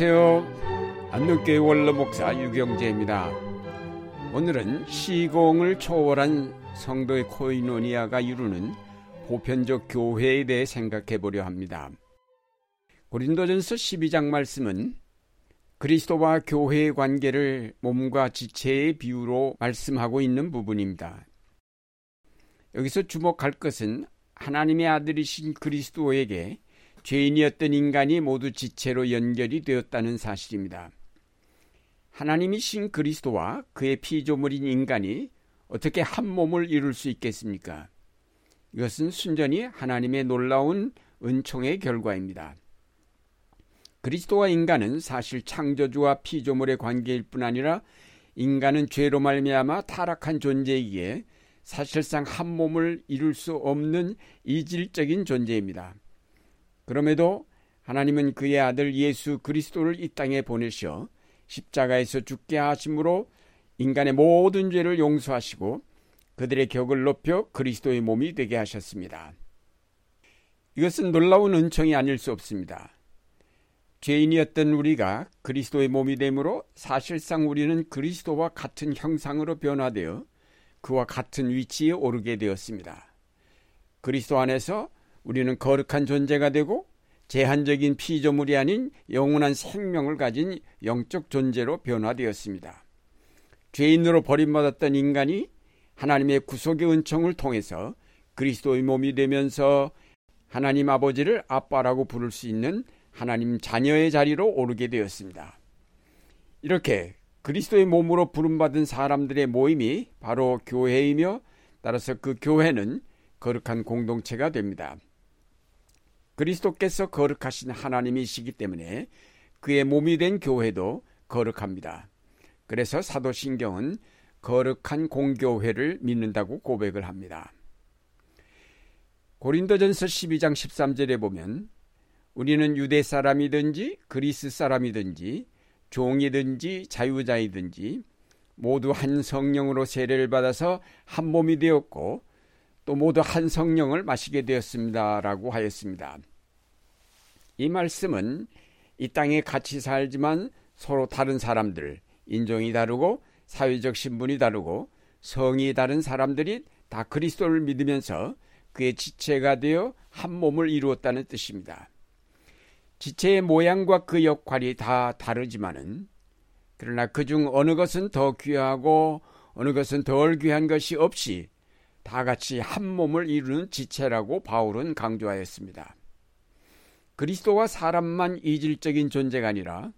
안녕하세요. 안동교회 원로 목사 유경재입니다. 오늘은 시공을 초월한 성도의 코이노니아가 이루는 보편적 교회에 대해 생각해 보려 합니다. 고린도전서 12장 말씀은 그리스도와 교회의 관계를 몸과 지체의 비유로 말씀하고 있는 부분입니다. 여기서 주목할 것은 하나님의 아들이신 그리스도에게 죄인이었던 인간이 모두 지체로 연결이 되었다는 사실입니다. 하나님이신 그리스도와 그의 피조물인 인간이 어떻게 한 몸을 이룰 수 있겠습니까? 이것은 순전히 하나님의 놀라운 은총의 결과입니다. 그리스도와 인간은 사실 창조주와 피조물의 관계일 뿐 아니라 인간은 죄로 말미암아 타락한 존재이기에 사실상 한 몸을 이룰 수 없는 이질적인 존재입니다. 그럼에도 하나님은 그의 아들 예수 그리스도를 이 땅에 보내셔 십자가에서 죽게 하심으로 인간의 모든 죄를 용서하시고 그들의 격을 높여 그리스도의 몸이 되게 하셨습니다. 이것은 놀라운 은총이 아닐 수 없습니다. 죄인이었던 우리가 그리스도의 몸이 되므로 사실상 우리는 그리스도와 같은 형상으로 변화되어 그와 같은 위치에 오르게 되었습니다. 그리스도 안에서 우리는 거룩한 존재가 되고 제한적인 피조물이 아닌 영원한 생명을 가진 영적 존재로 변화되었습니다. 죄인으로 버림받았던 인간이 하나님의 구속의 은총을 통해서 그리스도의 몸이 되면서 하나님 아버지를 아빠라고 부를 수 있는 하나님 자녀의 자리로 오르게 되었습니다. 이렇게 그리스도의 몸으로 부름받은 사람들의 모임이 바로 교회이며 따라서 그 교회는 거룩한 공동체가 됩니다. 그리스도께서 거룩하신 하나님이시기 때문에 그의 몸이 된 교회도 거룩합니다. 그래서 사도신경은 거룩한 공교회를 믿는다고 고백을 합니다. 고린도전서 12장 13절에 보면 우리는 유대 사람이든지 그리스 사람이든지 종이든지 자유자이든지 모두 한 성령으로 세례를 받아서 한 몸이 되었고 또 모두 한 성령을 마시게 되었습니다라고 하였습니다. 이 말씀은 이 땅에 같이 살지만 서로 다른 사람들, 인종이 다르고 사회적 신분이 다르고 성이 다른 사람들이 다 그리스도를 믿으면서 그의 지체가 되어 한 몸을 이루었다는 뜻입니다. 지체의 모양과 그 역할이 다 다르지만은 그러나 그중 어느 것은 더 귀하고 어느 것은 덜 귀한 것이 없이 다 같이 한 몸을 이루는 지체라고 바울은 강조하였습니다. 그리스도와 사람만 이질적인 존재가 아니라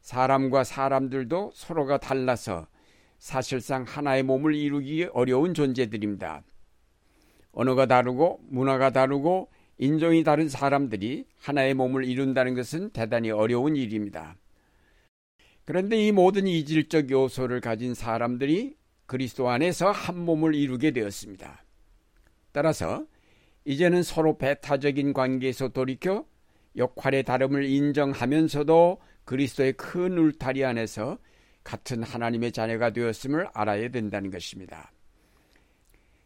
사람과 사람들도 서로가 달라서 사실상 하나의 몸을 이루기 어려운 존재들입니다. 언어가 다르고 문화가 다르고 인종이 다른 사람들이 하나의 몸을 이룬다는 것은 대단히 어려운 일입니다. 그런데 이 모든 이질적 요소를 가진 사람들이 그리스도 안에서 한 몸을 이루게 되었습니다. 따라서 이제는 서로 배타적인 관계에서 돌이켜 역할의 다름을 인정하면서도 그리스도의 큰 울타리 안에서 같은 하나님의 자녀가 되었음을 알아야 된다는 것입니다.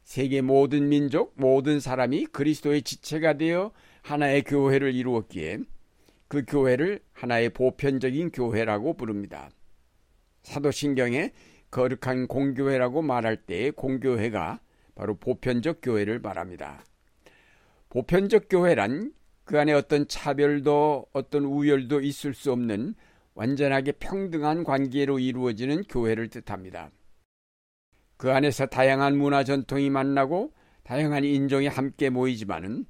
세계 모든 민족, 모든 사람이 그리스도의 지체가 되어 하나의 교회를 이루었기에 그 교회를 하나의 보편적인 교회라고 부릅니다. 사도신경에 거룩한 공교회라고 말할 때 공교회가 바로 보편적 교회를 말합니다. 보편적 교회란 그 안에 어떤 차별도 어떤 우열도 있을 수 없는 완전하게 평등한 관계로 이루어지는 교회를 뜻합니다. 그 안에서 다양한 문화 전통이 만나고 다양한 인종이 함께 모이지만은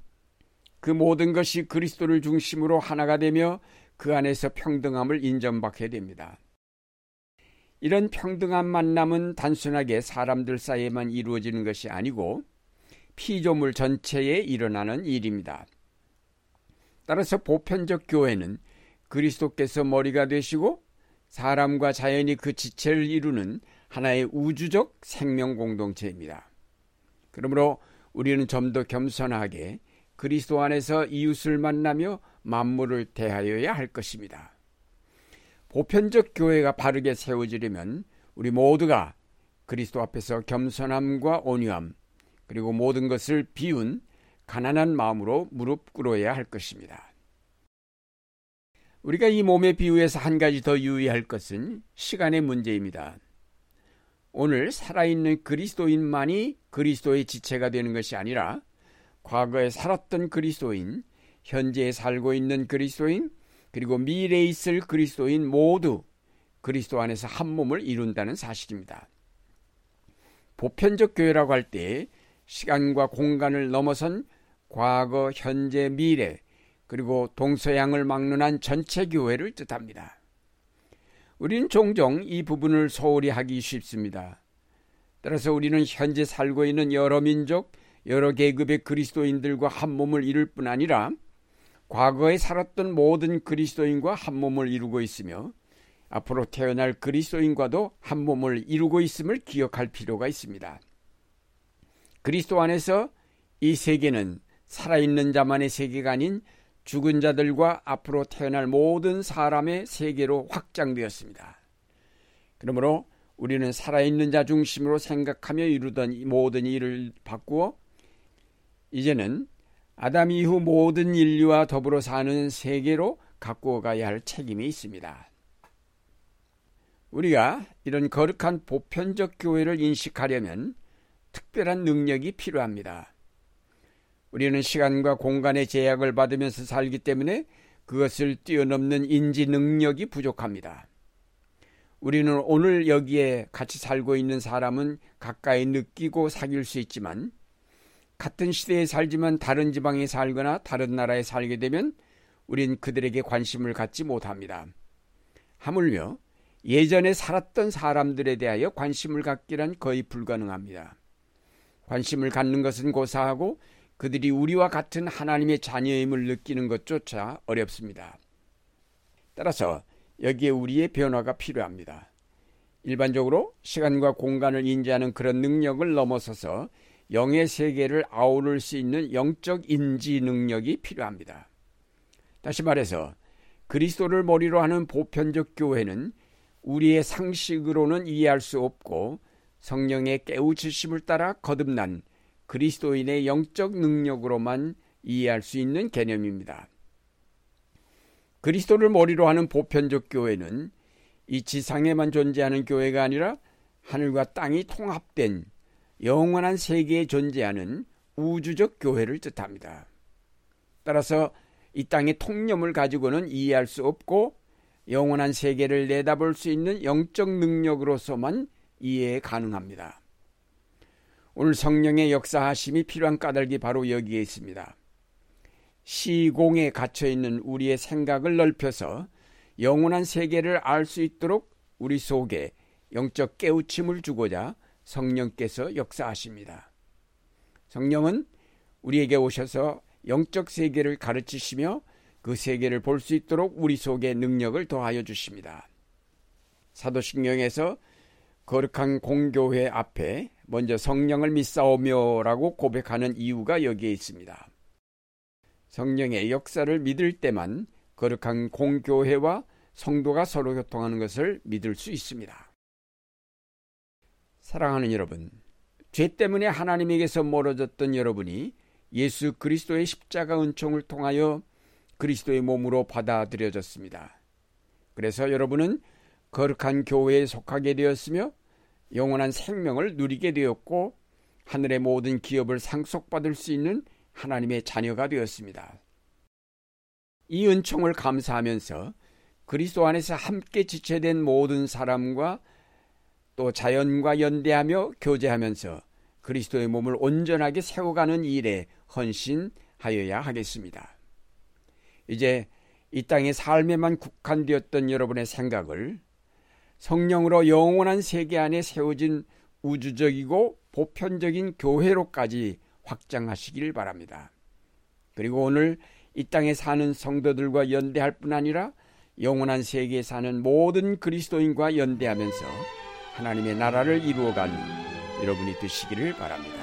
그 모든 것이 그리스도를 중심으로 하나가 되며 그 안에서 평등함을 인정받게 됩니다. 이런 평등한 만남은 단순하게 사람들 사이에만 이루어지는 것이 아니고 피조물 전체에 일어나는 일입니다. 따라서 보편적 교회는 그리스도께서 머리가 되시고 사람과 자연이 그 지체를 이루는 하나의 우주적 생명 공동체입니다. 그러므로 우리는 좀 더 겸손하게 그리스도 안에서 이웃을 만나며 만물을 대하여야 할 것입니다. 보편적 교회가 바르게 세워지려면 우리 모두가 그리스도 앞에서 겸손함과 온유함 그리고 모든 것을 비운 가난한 마음으로 무릎 꿇어야 할 것입니다. 우리가 이 몸의 비유에서 한 가지 더 유의할 것은 시간의 문제입니다. 오늘 살아있는 그리스도인만이 그리스도의 지체가 되는 것이 아니라 과거에 살았던 그리스도인, 현재에 살고 있는 그리스도인, 그리고 미래에 있을 그리스도인 모두 그리스도 안에서 한 몸을 이룬다는 사실입니다. 보편적 교회라고 할 때 시간과 공간을 넘어선 과거, 현재, 미래, 그리고 동서양을 막론한 전체 교회를 뜻합니다. 우리는 종종 이 부분을 소홀히 하기 쉽습니다. 따라서 우리는 현재 살고 있는 여러 민족, 여러 계급의 그리스도인들과 한 몸을 이룰 뿐 아니라 과거에 살았던 모든 그리스도인과 한 몸을 이루고 있으며 앞으로 태어날 그리스도인과도 한 몸을 이루고 있음을 기억할 필요가 있습니다. 그리스도 안에서 이 세계는 살아있는 자만의 세계가 아닌 죽은 자들과 앞으로 태어날 모든 사람의 세계로 확장되었습니다. 그러므로 우리는 살아있는 자 중심으로 생각하며 이루던 모든 일을 바꾸어 이제는 아담 이후 모든 인류와 더불어 사는 세계로 가꾸어 가야 할 책임이 있습니다. 우리가 이런 거룩한 보편적 교회를 인식하려면 특별한 능력이 필요합니다. 우리는 시간과 공간의 제약을 받으면서 살기 때문에 그것을 뛰어넘는 인지 능력이 부족합니다. 우리는 오늘 여기에 같이 살고 있는 사람은 가까이 느끼고 사귈 수 있지만 같은 시대에 살지만 다른 지방에 살거나 다른 나라에 살게 되면 우린 그들에게 관심을 갖지 못합니다. 하물며 예전에 살았던 사람들에 대하여 관심을 갖기란 거의 불가능합니다. 관심을 갖는 것은 고사하고 그들이 우리와 같은 하나님의 자녀임을 느끼는 것조차 어렵습니다. 따라서 여기에 우리의 변화가 필요합니다. 일반적으로 시간과 공간을 인지하는 그런 능력을 넘어서서 영의 세계를 아우를 수 있는 영적 인지 능력이 필요합니다. 다시 말해서 그리스도를 머리로 하는 보편적 교회는 우리의 상식으로는 이해할 수 없고 성령의 깨우치심을 따라 거듭난 그리스도인의 영적 능력으로만 이해할 수 있는 개념입니다. 그리스도를 머리로 하는 보편적 교회는 이 지상에만 존재하는 교회가 아니라 하늘과 땅이 통합된 영원한 세계에 존재하는 우주적 교회를 뜻합니다. 따라서 이 땅의 통념을 가지고는 이해할 수 없고 영원한 세계를 내다볼 수 있는 영적 능력으로서만 이해 가능합니다. 오늘 성령의 역사하심이 필요한 까닭이 바로 여기에 있습니다. 시공에 갇혀 있는 우리의 생각을 넓혀서 영원한 세계를 알 수 있도록 우리 속에 영적 깨우침을 주고자 성령께서 역사하십니다. 성령은 우리에게 오셔서 영적 세계를 가르치시며 그 세계를 볼 수 있도록 우리 속에 능력을 더하여 주십니다. 사도신경에서 거룩한 공교회 앞에 먼저 성령을 믿사오며라고 고백하는 이유가 여기에 있습니다. 성령의 역사를 믿을 때만 거룩한 공교회와 성도가 서로 교통하는 것을 믿을 수 있습니다. 사랑하는 여러분, 죄 때문에 하나님에게서 멀어졌던 여러분이 예수 그리스도의 십자가 은총을 통하여 그리스도의 몸으로 받아들여졌습니다. 그래서 여러분은 거룩한 교회에 속하게 되었으며 영원한 생명을 누리게 되었고 하늘의 모든 기업을 상속받을 수 있는 하나님의 자녀가 되었습니다. 이 은총을 감사하면서 그리스도 안에서 함께 지체된 모든 사람과 또 자연과 연대하며 교제하면서 그리스도의 몸을 온전하게 세워가는 일에 헌신하여야 하겠습니다. 이제 이 땅의 삶에만 국한되었던 여러분의 생각을 성령으로 영원한 세계 안에 세워진 우주적이고 보편적인 교회로까지 확장하시길 바랍니다. 그리고 오늘 이 땅에 사는 성도들과 연대할 뿐 아니라 영원한 세계에 사는 모든 그리스도인과 연대하면서 하나님의 나라를 이루어가는 여러분이 되시기를 바랍니다.